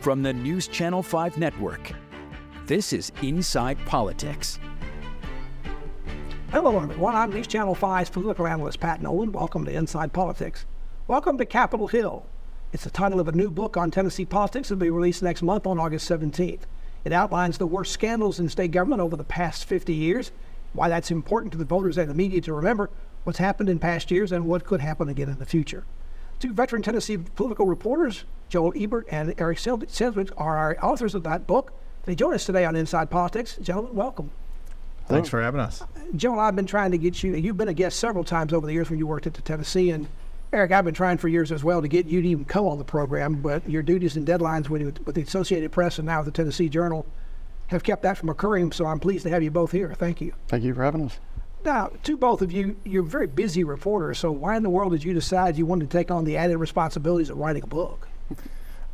From the News Channel 5 network, this is Inside Politics. Hello, everyone. I'm News Channel 5's political analyst Pat Nolan. Welcome to Inside Politics. Welcome to Capitol Hill. It's the title of a new book on Tennessee politics that will be released next month on August 17th. It outlines the worst scandals in state government over the past 50 years, why that's important to the voters and the media to remember, what's happened in past years, and what could happen again in the future. Two veteran Tennessee political reporters, Joel Ebert and Erik Schelzig, are our authors of that book. They join us today on Inside Politics. Gentlemen, welcome. Thanks for having us. Uh, Joel, I've been trying to get you, you've been a guest several times over the years when you worked at the Tennessean. And Erik, I've been trying for years as well to get you to even come on the program, but your duties and deadlines with, with the Associated Press and now with the Tennessee Journal have kept that from occurring. So I'm pleased to have you both here. Thank you. Thank you for having us. Now, to both of you, you're very busy reporters. So why in the world did you decide you wanted to take on the added responsibilities of writing a book?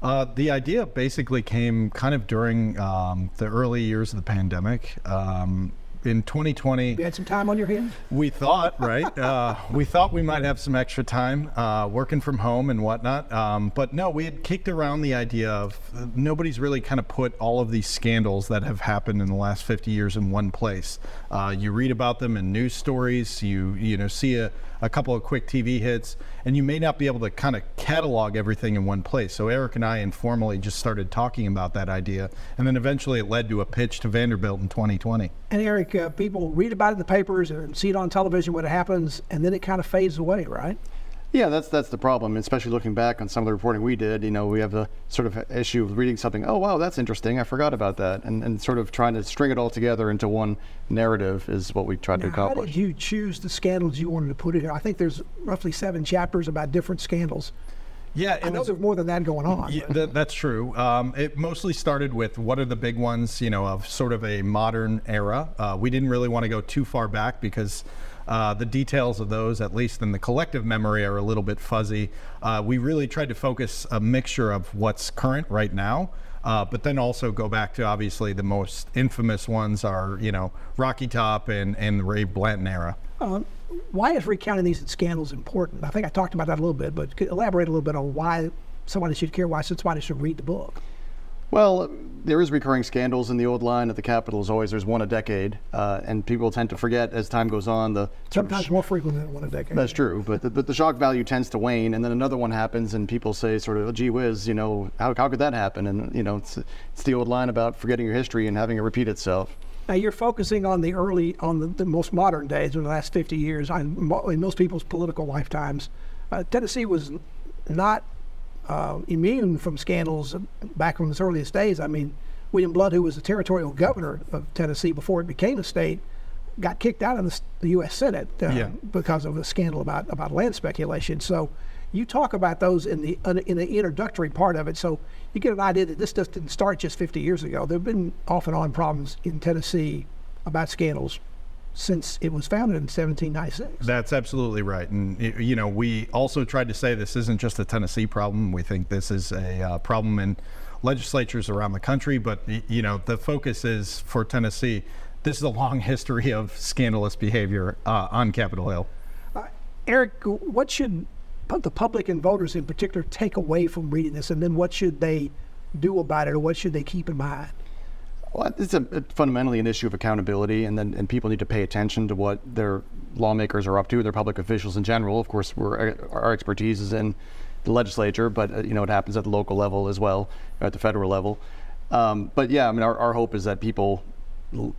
Uh, the idea basically came kind of during um, the early years of the pandemic. Um, in 2020. You had some time on your hands? We thought, right? uh, we thought we might have some extra time uh, working from home and whatnot. Um, but no, we had kicked around the idea of uh, nobody's really kind of put all of these scandals that have happened in the last 50 years in one place. Uh, you read about them in news stories, you, you know, see a, a couple of quick TV hits, and you may not be able to kind of catalog everything in one place. So Erik and I informally just started talking about that idea, and then eventually it led to a pitch to Vanderbilt in 2020. And Erik, uh, people read about it in the papers and see it on television when it happens, and then it kind of fades away, right? Yeah, that's that's the problem, especially looking back on some of the reporting we did. You know, we have the sort of issue of reading something, oh, wow, that's interesting, I forgot about that. And, and sort of trying to string it all together into one narrative is what we tried now, to accomplish. How did you choose the scandals you wanted to put in here? I think there's roughly seven chapters about different scandals. Yeah, I know there's more than that going on. Yeah, that, that's true. Um, it mostly started with what are the big ones, you know, of sort of a modern era. Uh, we didn't really want to go too far back because uh, the details of those, at least in the collective memory, are a little bit fuzzy. Uh, we really tried to focus a mixture of what's current right now. Uh, but then also go back to obviously the most infamous ones are, you know, Rocky Top and, and the Ray Blanton era. Um, why is recounting these scandals important? I think I talked about that a little bit, but elaborate a little bit on why somebody should care, why somebody should read the book. Well, there is recurring scandals in the old line at the Capitol As always there's one a decade, uh, and people tend to forget as time goes on. The sometimes more frequent than one a decade. That's true, but the, but the shock value tends to wane, and then another one happens, and people say sort of, oh, "Gee whiz, you know, how, how could that happen?" And you know, it's it's the old line about forgetting your history and having it repeat itself. Now you're focusing on the early, on the, the most modern days, in the last 50 years, in most people's political lifetimes. Uh, Tennessee was not uh, immune from scandals back from its earliest days. I mean, William Blount, who was the territorial governor of Tennessee before it became a state, got kicked out of the, the U.S. Senate uh, yeah. because of a scandal about, about land speculation. So you talk about those in the in the introductory part of it, so you get an idea that this just didn't start just 50 years ago. There have been off and on problems in Tennessee about scandals since it was founded in 1796. That's absolutely right. And, you know, we also tried to say this isn't just a Tennessee problem. We think this is a uh, problem in legislatures around the country. But, you know, the focus is for Tennessee, this is a long history of scandalous behavior uh, on Capitol Hill. Uh, Erik, what should the public and voters in particular take away from reading this? And then what should they do about it or what should they keep in mind? Well, it's a, fundamentally an issue of accountability, and then and people need to pay attention to what their lawmakers are up to, their public officials in general. Of course, we're, our expertise is in the legislature, but uh, you know it happens at the local level as well, at the federal level. Um, but yeah, I mean, our, our hope is that people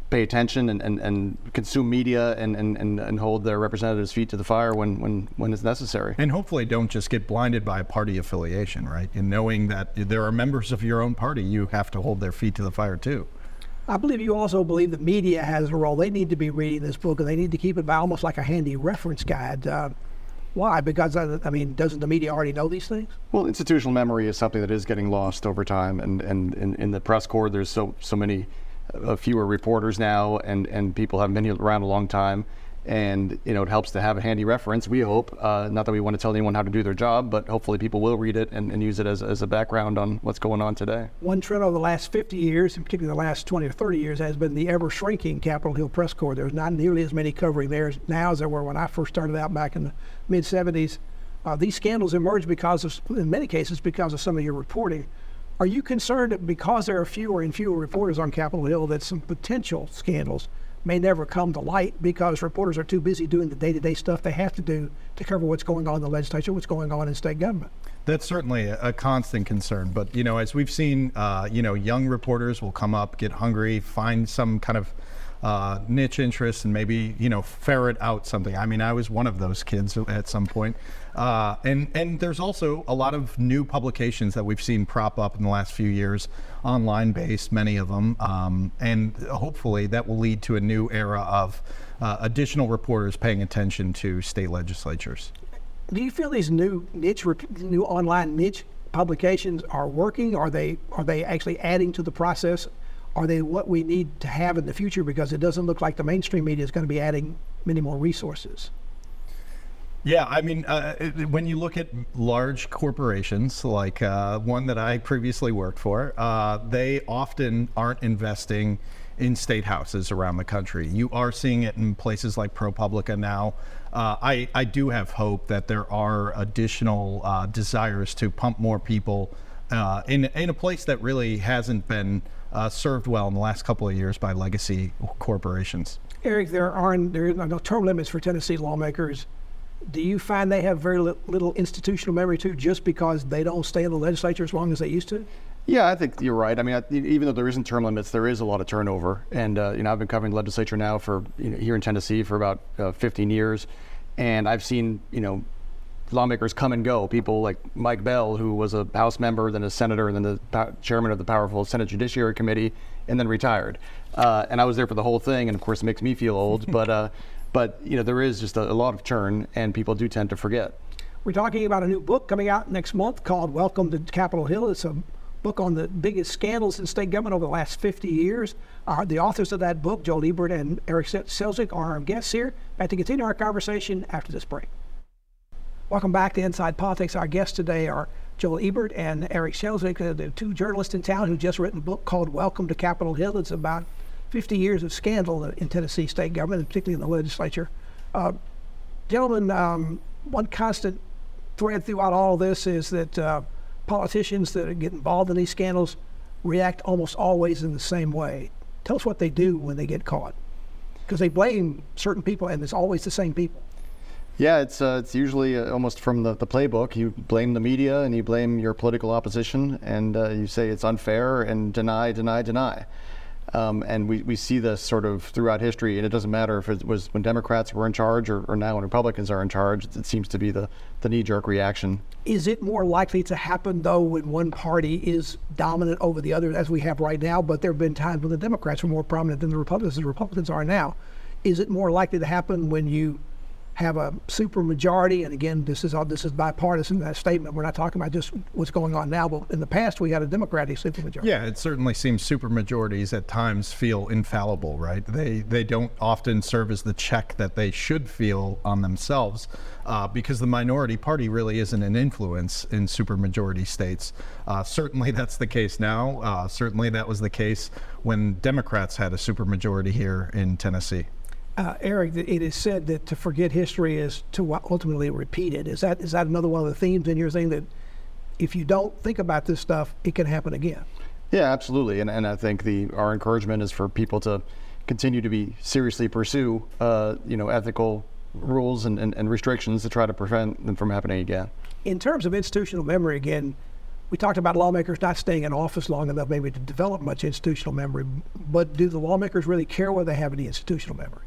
pay attention and, and, and consume media and, and, and, hold their representatives' feet to the fire when, when, when it's necessary. And hopefully don't just get blinded by a party affiliation, right? In knowing that there are members of your own party, you have to hold their feet to the fire too. I believe you also believe the media has a role. They need to be reading this book and they need to keep it by almost like a handy reference guide. Uh, why? Because, uh, I mean, doesn't the media already know these things? Well, institutional memory is something that is getting lost over time. And, and, and in the press corps, there's so, so many fewer reporters now, and, and people have been around a long time and you know it helps to have a handy reference. We hope, uh, not that we want to tell anyone how to do their job, but hopefully people will read it and, and use it as, as a background on what's going on today. One trend over the last 50 years, and particularly the last 20 or 30 years, has been the ever shrinking Capitol Hill Press Corps. There's not nearly as many covering there now as there were when I first started out back in the mid 70s. Uh, these scandals emerged because of, in many cases, because of some of your reporting. Are you concerned that because there are fewer and fewer reporters on Capitol Hill that some potential scandals may never come to light because reporters are too busy doing the day-to-day stuff they have to do to cover what's going on in the legislature, what's going on in state government? That's certainly a, a constant concern. But you know, as we've seen, uh, you know, young reporters will come up, get hungry, find some kind of uh, niche interests and maybe you know ferret out something. I mean, I was one of those kids at some point. Uh, and and there's also a lot of new publications that we've seen prop up in the last few years, online based, many of them, um, and hopefully that will lead to a new era of uh, additional reporters paying attention to state legislatures. Do you feel these new niche, new online niche publications are working? Are they are they actually adding to the process? Are they what we need to have in the future? Because it doesn't look like the mainstream media is going to be adding many more resources. Yeah, I mean, uh, when you look at large corporations like uh, one that I previously worked for, uh, they often aren't investing in state houses around the country. You are seeing it in places like ProPublica now. Uh, I, I do have hope that there are additional uh, desires to pump more people uh, in, in a place that really hasn't been served well in the last couple of years by legacy corporations. Erik, there are there are no term limits for Tennessee lawmakers do you find they have very little institutional memory too, just because they don't stay in the legislature as long as they used to? Yeah, I think you're right. I mean, even though there isn't term limits, there is a lot of turnover. And uh, you know, I've been covering the legislature now for you know, here in Tennessee for about uh, 15 years, and I've seen you know lawmakers come and go. People like Mike Bell, who was a House member, then a senator, and then the chairman of the powerful Senate Judiciary Committee, and then retired. Uh, and I was there for the whole thing, and of course, it makes me feel old. but uh, but you know, there is just a, a lot of churn, and people do tend to forget. We're talking about a new book coming out next month called Welcome to Capitol Hill. It's a book on the biggest scandals in state government over the last 50 years. Uh, the authors of that book, Joel Ebert and Erik Schelzig, are our guests here. Back to continue our conversation after this break. Welcome back to Inside Politics. Our guests today are Joel Ebert and Erik uh, the two journalists in town who just written a book called Welcome to Capitol Hill. It's about 50 years of scandal in Tennessee state government, particularly in the legislature. Uh, gentlemen, um, one constant thread throughout all this is that uh, politicians that get involved in these scandals react almost always in the same way. Tell us what they do when they get caught, because they blame certain people, and it's always the same people. Yeah, it's uh, it's usually uh, almost from the, the playbook. You blame the media and you blame your political opposition, and uh, you say it's unfair and deny, deny, deny. Um, and we, we see this sort of throughout history, and it doesn't matter if it was when Democrats were in charge or, or now when Republicans are in charge. It seems to be the, the knee jerk reaction. Is it more likely to happen, though, when one party is dominant over the other, as we have right now? But there have been times when the Democrats were more prominent than the Republicans, as the Republicans are now. Is it more likely to happen when you have a super majority. And again, this is all this is bipartisan. That statement. We're not talking about just what's going on now, but in the past we had a Democratic super majority. Yeah, it certainly seems super majorities at times feel infallible, right? They they don't often serve as the check that they should feel on themselves. Uh, because the minority party really isn't an influence in supermajority states. Uh, certainly, that's the case now. Uh, certainly, that was the case when Democrats had a supermajority here in Tennessee. Uh, Erik, it is said that to forget history is to ultimately repeat it. Is that is that another one of the themes in your thing that if you don't think about this stuff, it can happen again? Yeah, absolutely. And and I think the our encouragement is for people to continue to be seriously pursue uh, you know ethical rules and, and, and restrictions to try to prevent them from happening again. In terms of institutional memory, again, we talked about lawmakers not staying in office long enough maybe to develop much institutional memory, but do the lawmakers really care whether they have any institutional memory?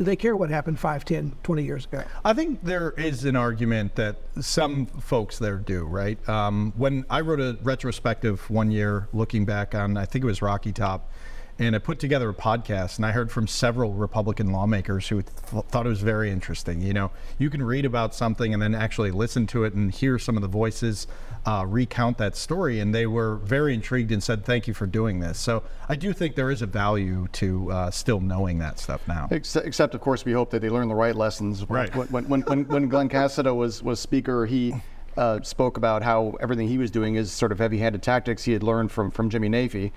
Do they care what happened 5, 10, 20 years ago? I think there is an argument that some folks there do, right? Um, when I wrote a retrospective one year looking back on, I think it was Rocky Top, and I put together a podcast, and I heard from several Republican lawmakers who th- thought it was very interesting. You know, you can read about something and then actually listen to it and hear some of the voices uh, recount that story, and they were very intrigued and said, "Thank you for doing this." So I do think there is a value to uh, still knowing that stuff now. Except, except, of course, we hope that they learn the right lessons. Right. When when when, when Glen Casada was was speaker, he. Uh, spoke about how everything he was doing is sort of heavy-handed tactics he had learned from from Jimmy Naifeh,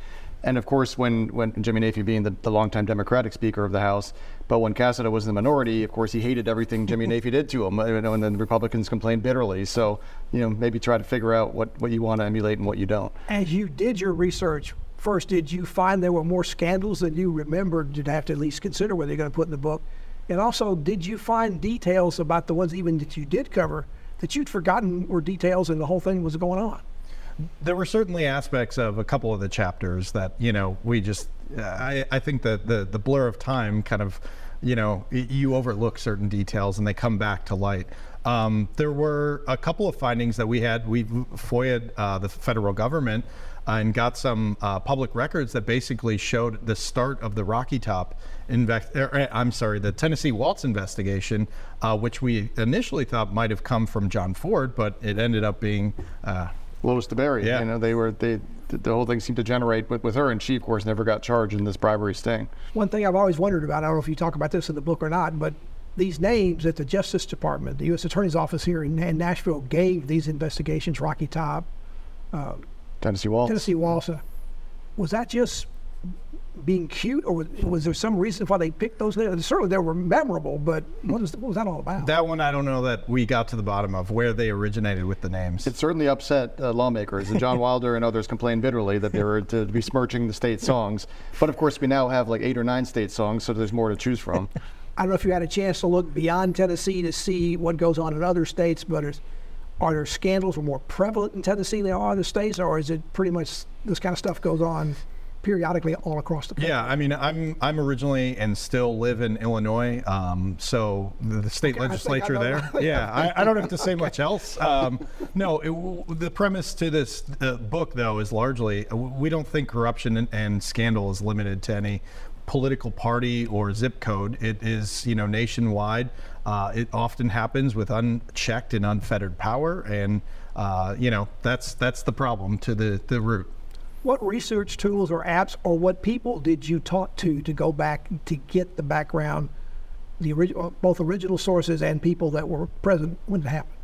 And of course, when, when Jimmy Naifeh being the, the longtime Democratic Speaker of the House, but when Casada was in the minority, of course, he hated everything Jimmy Naifeh did to him, you know, and then the Republicans complained bitterly. So, you know, maybe try to figure out what, what you want to emulate and what you don't. As you did your research, first, did you find there were more scandals than you remembered? You'd have to at least consider whether you're going to put in the book. And also, did you find details about the ones even that you did cover that you'd forgotten were details and the whole thing was going on? There were certainly aspects of a couple of the chapters that you know we just. I, I think that the the blur of time kind of, you know, you overlook certain details and they come back to light. Um, there were a couple of findings that we had. We FOIA'd uh, the federal government and got some uh, public records that basically showed the start of the Rocky Top. Er, er, I'm sorry, the Tennessee Waltz investigation, uh, which we initially thought might have come from John Ford, but it ended up being. Uh, Lois DeBerry. Yeah. You know, they were they the whole thing seemed to generate with, with her, and she of course never got charged in this bribery sting. One thing I've always wondered about, I don't know if you talk about this in the book or not, but these names that the Justice Department, the U.S. Attorney's Office here in, in Nashville gave these investigations, Rocky Top, uh, Tennessee Waltz. Tennessee Waltz, was that just being cute, or was, was, there some reason why they picked those names? Certainly they were memorable, but what, is, what was that all about? That one I don't know that we got to the bottom of where they originated with the names. It certainly upset uh, lawmakers, and John Wilder and others complained bitterly that they were to be smirching the state songs. But of course, we now have like eight or nine state songs, so there's more to choose from. I don't know if you had a chance to look beyond Tennessee to see what goes on in other states, but are there scandals more prevalent in Tennessee than are other states, or is it pretty much this kind of stuff goes on periodically all across the country? Yeah, I mean, I'm I'm originally and still live in Illinois, um, so the, the state Okay, I I legislature there. yeah, I, I don't have to say much else. Um, no, it, the premise to this uh, book, though, is largely we don't think corruption and, and scandal is limited to any political party or zip code. It is, you know, nationwide. Uh, it often happens with unchecked and unfettered power, and uh, you know that's that's the problem to the the root. What research tools or apps or what people did you talk to to go back to get the background, the original, both original sources and people that were present when it happened?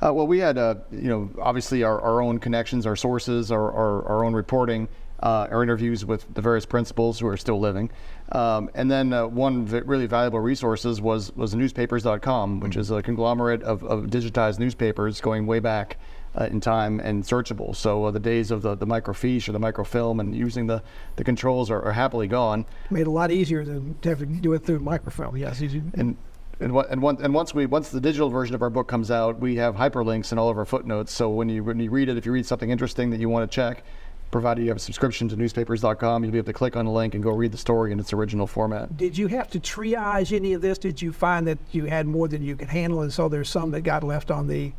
Uh, well, we had, uh, you know, obviously our, our own connections, our sources, our, our, our own reporting, uh, our interviews with the various principals who are still living. Um, and then uh, one v- really valuable resources was, was newspapers.com, which is a conglomerate of, of digitized newspapers going way back uh, in time and searchable. So uh, the days of the, the microfiche or the microfilm and using the, the controls are, are happily gone. Made a lot easier than to have to do it through microfilm. Yes, easy. And and, what, and, one, and once we once the digital version of our book comes out, we have hyperlinks in all of our footnotes. So when you when you read it, if you read something interesting that you want to check, provided you have a subscription to newspapers.com, you'll be able to click on the link and go read the story in its original format. Did you have to triage any of this? Did you find that you had more than you could handle, and so there's some that got left on the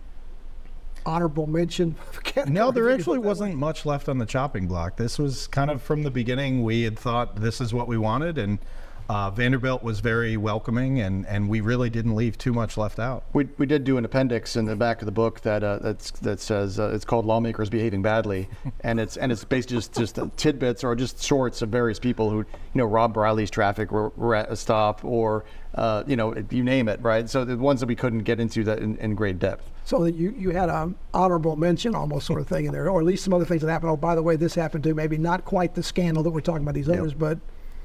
honorable mention? No, there actually wasn't much left on the chopping block. This was kind of from the beginning. We had thought this is what we wanted, and uh, Vanderbilt was very welcoming, and, and we really didn't leave too much left out. We, we did do an appendix in the back of the book that uh, that's, that says uh, it's called "Lawmakers Behaving Badly," and it's and it's basically just just uh, tidbits or just shorts of various people who you know Rob Riley's traffic were, were at a stop or uh, you know you name it, right? So the ones that we couldn't get into that in, in great depth. So that you, you had an honorable mention almost sort of thing in there, or at least some other things that happened. Oh, by the way, this happened too. Maybe not quite the scandal that we're talking about these others, but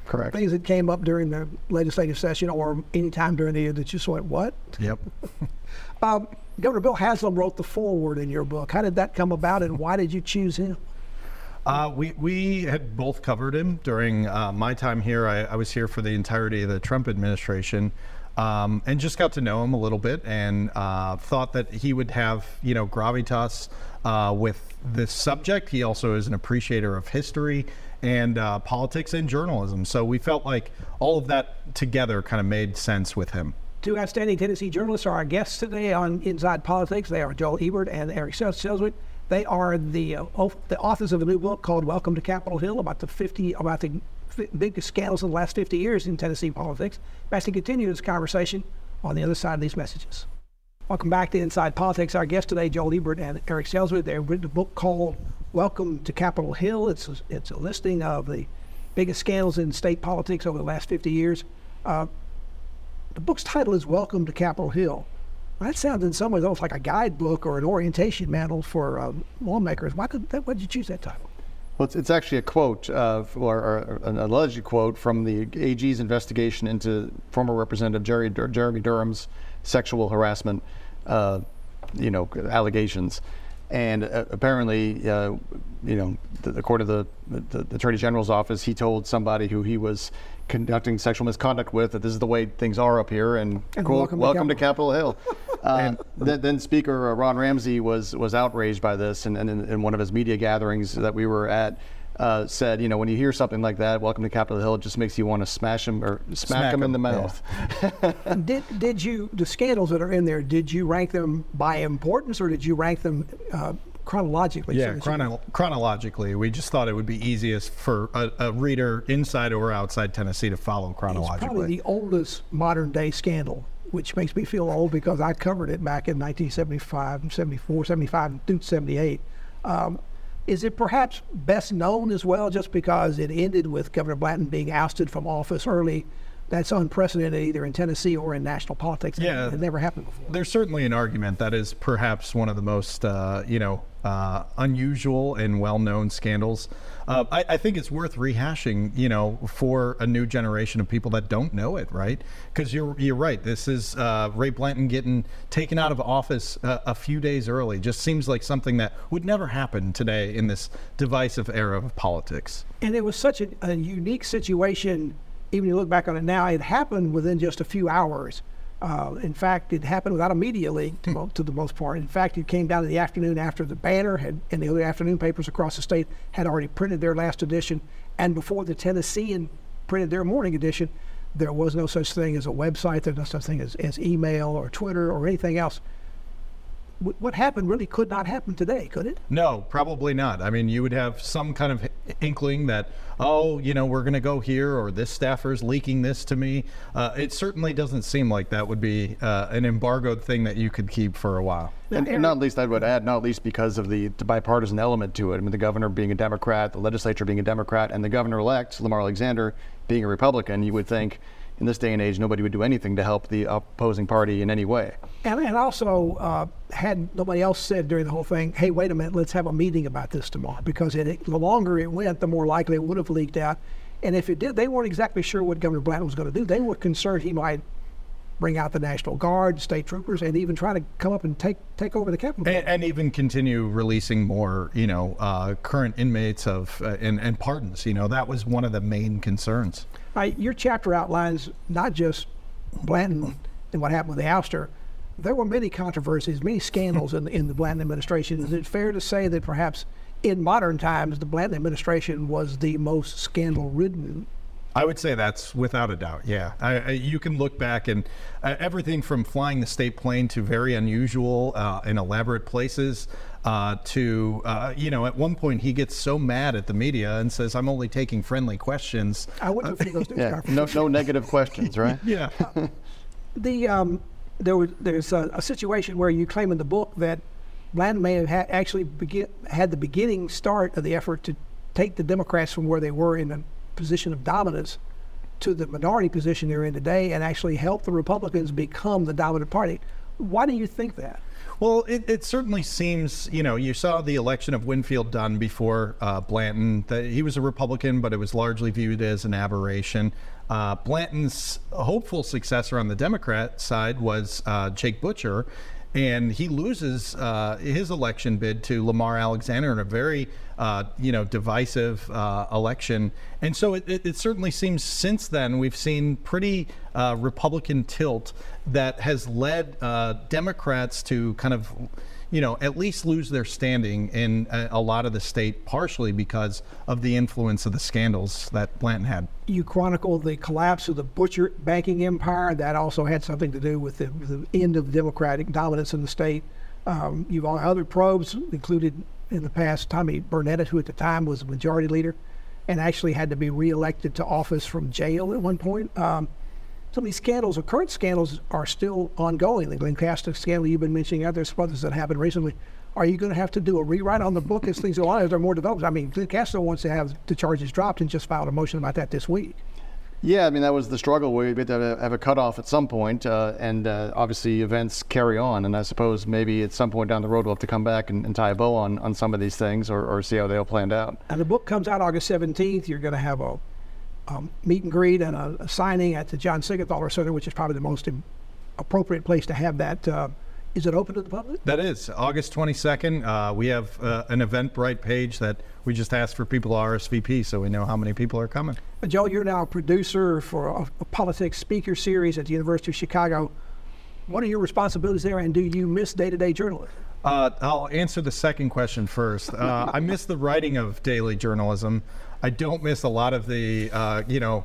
Correct. things that came up during the legislative session or any time during the year that you just went, what? Yep. Um, Governor Bill Haslam wrote the foreword in your book. How did that come about, and why did you choose him? Uh, we, we had both covered him during uh, my time here. I, I was here for the entirety of the Trump administration. Um, and just got to know him a little bit and uh, thought that he would have, you know, gravitas uh, with this subject. He also is an appreciator of history and uh, politics and journalism. So we felt like all of that together kind of made sense with him. Two outstanding Tennessee journalists are our guests today on Inside Politics. They are Joel Ebert and Erik Schelzig. They are the uh, the authors of a new book called "Welcome to Capitol Hill" about the 50 about the f- biggest scandals of the last 50 years in Tennessee politics. Best to continue this conversation on the other side of these messages. Welcome back to Inside Politics. Our guests today, Joel Ebert and Erik Schelzig. They've written a book called "Welcome to Capitol Hill." It's a, it's a listing of the biggest scandals in state politics over the last 50 years. Uh, the book's title is Welcome to Capitol Hill. That sounds in some ways almost like a guidebook or an orientation manual for um, lawmakers. Why did, that, why did you choose that title? Well, it's, it's actually a quote, uh, or, or, an alleged quote from the AG's investigation into former Representative Jerry, Jeremy Durham's sexual harassment, uh, you know, allegations. And uh, apparently, uh, you know, the, according to the, the, the, Attorney General's office, he told somebody who he was conducting sexual misconduct with that this is the way things are up here, and, and quote, welcome, welcome to, to Capitol Hill. Uh, then, then, Speaker Ron Ramsey was was outraged by this, and, and in, in one of his media gatherings that we were at, uh, said, you know, when you hear something like that, "Welcome to Capitol Hill," it just makes you want to smash him or smack, smack him, in the mouth. Yeah. did did you the scandals that are in there? Did you rank them by importance, or did you rank them uh, chronologically? Yeah, so chrono- chronologically. We just thought it would be easiest for a, a, reader inside or outside Tennessee to follow chronologically. It's probably the oldest modern day scandal which makes me feel old because I covered it back in 1975, 74, 75, through 78. Um, is it perhaps best known as well just because it ended with Governor Blanton being ousted from office early? That's unprecedented either in Tennessee or in national politics. Yeah, it never happened before. There's certainly an argument that is perhaps one of the most, uh, you know, uh, unusual and well-known scandals. Uh, I, I, think it's worth rehashing, you know, for a new generation of people that don't know it, right? Because you're you're right. This is uh, Ray Blanton getting taken out of office uh, a few days early. Just seems like something that would never happen today in this divisive era of politics. And it was such a, a unique situation. Even you look back on it now, it happened within just a few hours. Uh, in fact, it happened without a media leak to, mo- to, the most part. In fact, it came down in the afternoon after the Banner had, and the other afternoon papers across the state had already printed their last edition, and before the Tennessean printed their morning edition, there was no such thing as a website. There was no such thing as, as email or Twitter or anything else what happened really could not happen today, could it? No, probably not. I mean, you would have some kind of inkling that, oh, you know, we're going to go here, or this staffer's leaking this to me. Uh, it certainly doesn't seem like that would be uh, an embargoed thing that you could keep for a while. And, and, not least, I would add, not least because of the, the, bipartisan element to it. I mean, the governor being a Democrat, the legislature being a Democrat, and the governor-elect, Lamar Alexander, being a Republican, you would think in this day and age, nobody would do anything to help the opposing party in any way. And, and also, uh, had nobody else said during the whole thing, hey, wait a minute, let's have a meeting about this tomorrow, because it, the longer it went, the more likely it would have leaked out. And if it did, they weren't exactly sure what Governor Blanton was going to do. They were concerned he might bring out the National Guard, state troopers, and even try to come up and take take over the Capitol. And, and even continue releasing more, you know, uh, current inmates of uh, and, and pardons. You know, that was one of the main concerns. Right, your chapter outlines not just Blanton and what happened with the ouster. There were many controversies, many scandals in, in the Blanton administration. Is it fair to say that perhaps in modern times the Blanton administration was the most scandal ridden I would say that's without a doubt. Yeah, I, I, you can look back and uh, everything from flying the state plane to very unusual uh, and elaborate places uh, to uh, you know at one point he gets so mad at the media and says I'm only taking friendly questions. I wouldn't think those yeah, no, no negative questions, right? yeah. the um, there was there's a, a, situation where you claim in the book that Bland may have ha- actually begin, had the beginning start of the effort to take the Democrats from where they were in the position of dominance to the minority position they're in today and actually help the Republicans become the dominant party. Why do you think that? Well, it, it certainly seems, you know, you saw the election of Winfield Dunn before uh, Blanton. That he was a Republican, but it was largely viewed as an aberration. Uh, Blanton's hopeful successor on the Democrat side was uh, Jake Butcher, and he loses uh, his election bid to Lamar Alexander in a very uh, you know divisive uh, election. And so it, it, it, certainly seems since then we've seen pretty uh, Republican tilt that has led uh, Democrats to kind of you know, at least lose their standing in a, a, lot of the state, partially because of the influence of the scandals that Blanton had. You chronicle the collapse of the butcher banking empire. That also had something to do with the, the end of Democratic dominance in the state. Um, you've all other probes included in the past Tommy Burnett, who at the time was the majority leader, and actually had to be reelected to office from jail at one point. Um, some of these scandals or current scandals are still ongoing. The Glen Casada scandal you've been mentioning, others, others that happened recently. Are you going to have to do a rewrite on the book as things go on? Is there are more developments? I mean, Glen Casada wants to have the charges dropped and just filed a motion about that this week. Yeah, I mean that was the struggle. We had to have a cutoff at some point, uh, and uh, obviously events carry on. And I suppose maybe at some point down the road we'll have to come back and, and tie a bow on, on some of these things, or, or see how they all planned out. And the book comes out August 17th. You're going to have a um, meet and greet and a, a, signing at the John Siegenthaler Center, which is probably the most appropriate place to have that. Uh, is it open to the public? That is August 22nd. Uh, we have uh, an Eventbrite page that we just asked for people to RSVP so we know how many people are coming. Uh, Joe, you're now a producer for a, a politics speaker series at the University of Chicago. What are your responsibilities there, and do you miss day to day journalism? Uh, I'll answer the second question first. Uh, I miss the writing of daily journalism. I don't miss a lot of the, uh, you know,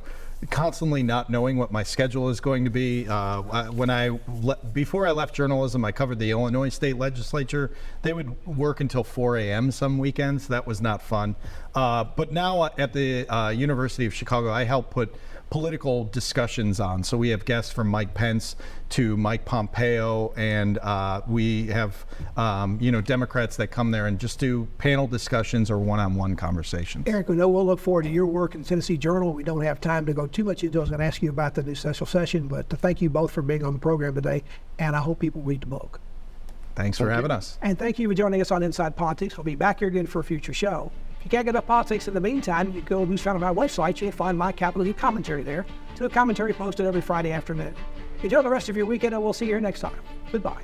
constantly not knowing what my schedule is going to be. Uh, when I le- before I left journalism, I covered the Illinois State Legislature. They would work until 4 a.m. some weekends. That was not fun. Uh, but now at the uh, University of Chicago, I help put political discussions on. So we have guests from Mike Pence to Mike Pompeo, and uh, we have um, you know Democrats that come there and just do panel discussions or one-on-one conversations. Erik, we know we'll look forward to your work in the Tennessee Journal. We don't have time to go too much into. I was going to ask you about the new special session, but to thank you both for being on the program today, and I hope people read the book. Thanks for having us. And thank you for joining us on Inside Politics. We'll be back here again for a future show you can't get up politics in the meantime, you go to found on my website, you'll find my Capitol Hill commentary there. To a commentary posted every Friday afternoon. Enjoy the rest of your weekend, and we'll see you here next time. Goodbye.